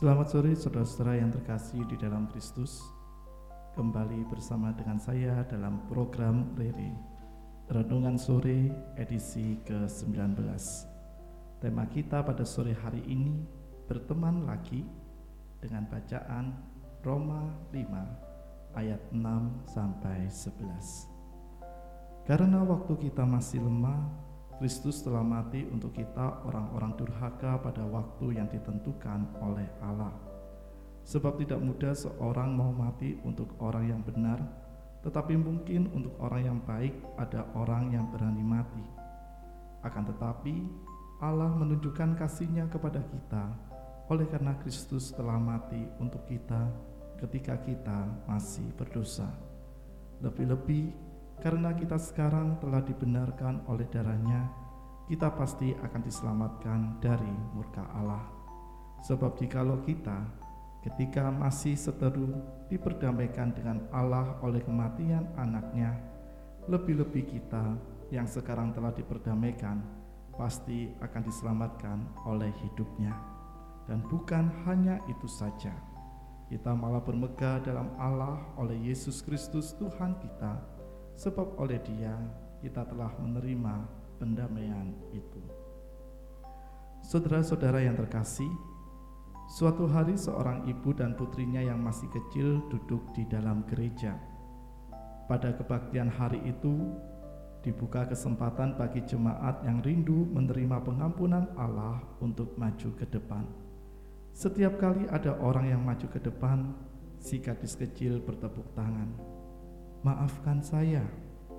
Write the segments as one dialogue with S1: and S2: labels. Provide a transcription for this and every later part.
S1: Selamat sore saudara-saudara yang terkasih di dalam Kristus. Kembali bersama dengan saya dalam program Rere Renungan Sore edisi ke-19 Tema kita pada sore hari ini berteman lagi dengan bacaan Roma 5 ayat 6 sampai 11 Karena waktu kita masih lemah Kristus telah mati untuk kita orang-orang durhaka pada waktu yang ditentukan oleh Allah. Sebab tidak mudah seorang mau mati untuk orang yang benar, tetapi mungkin untuk orang yang baik ada orang yang berani mati. Akan tetapi Allah menunjukkan kasihnya kepada kita oleh karena Kristus telah mati untuk kita ketika kita masih berdosa. Lebih-lebih karena kita sekarang telah dibenarkan oleh darahnya, kita pasti akan diselamatkan dari murka Allah. Sebab jikalau kita ketika masih seteru diperdamaikan dengan Allah oleh kematian anaknya, lebih-lebih kita yang sekarang telah diperdamaikan pasti akan diselamatkan oleh hidupnya. Dan bukan hanya itu saja, kita malah bermegah dalam Allah oleh Yesus Kristus Tuhan kita sebab oleh Dia kita telah menerima pendamaian itu. Saudara-saudara yang terkasih, suatu hari seorang ibu dan putrinya yang masih kecil duduk di dalam gereja. Pada kebaktian hari itu, dibuka kesempatan bagi jemaat yang rindu menerima pengampunan Allah untuk maju ke depan. Setiap kali ada orang yang maju ke depan, si gadis kecil bertepuk tangan Maafkan saya,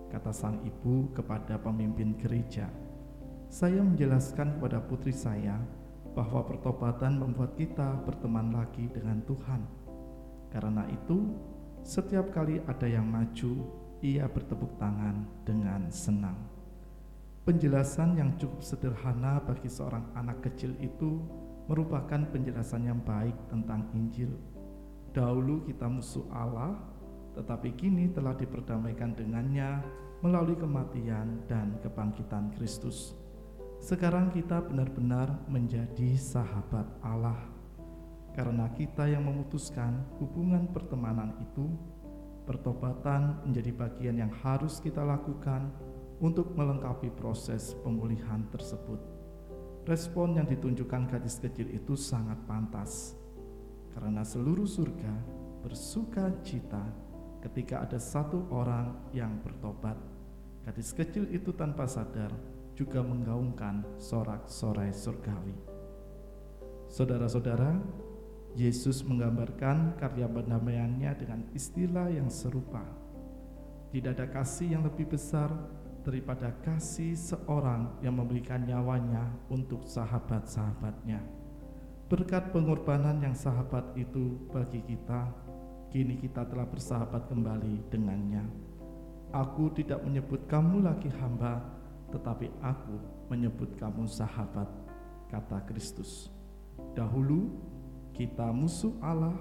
S1: kata sang ibu kepada pemimpin gereja. Saya menjelaskan kepada putri saya bahwa pertobatan membuat kita berteman lagi dengan Tuhan. Karena itu, setiap kali ada yang maju, ia bertepuk tangan dengan senang. Penjelasan yang cukup sederhana bagi seorang anak kecil itu merupakan penjelasan yang baik tentang Injil. Dahulu kita musuh Allah, tetapi kini telah diperdamaikan dengannya melalui kematian dan kebangkitan Kristus. Sekarang kita benar-benar menjadi sahabat Allah. Karena kita yang memutuskan hubungan pertemanan itu, pertobatan menjadi bagian yang harus kita lakukan untuk melengkapi proses pemulihan tersebut. Respon yang ditunjukkan gadis kecil itu sangat pantas, karena seluruh surga bersuka cita ketika ada satu orang yang bertobat. Gadis kecil itu tanpa sadar juga menggaungkan sorak-sorai surgawi. Saudara-saudara, Yesus menggambarkan karya pendamaiannya dengan istilah yang serupa. Tidak ada kasih yang lebih besar daripada kasih seorang yang memberikan nyawanya untuk sahabat-sahabatnya. Berkat pengorbanan yang sahabat itu bagi kita, kini kita telah bersahabat kembali dengannya. Aku tidak menyebut kamu lagi hamba, tetapi aku menyebut kamu sahabat, kata Kristus. Dahulu kita musuh Allah,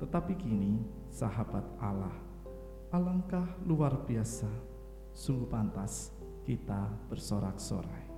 S1: tetapi kini sahabat Allah. Alangkah luar biasa, sungguh pantas kita bersorak-sorai.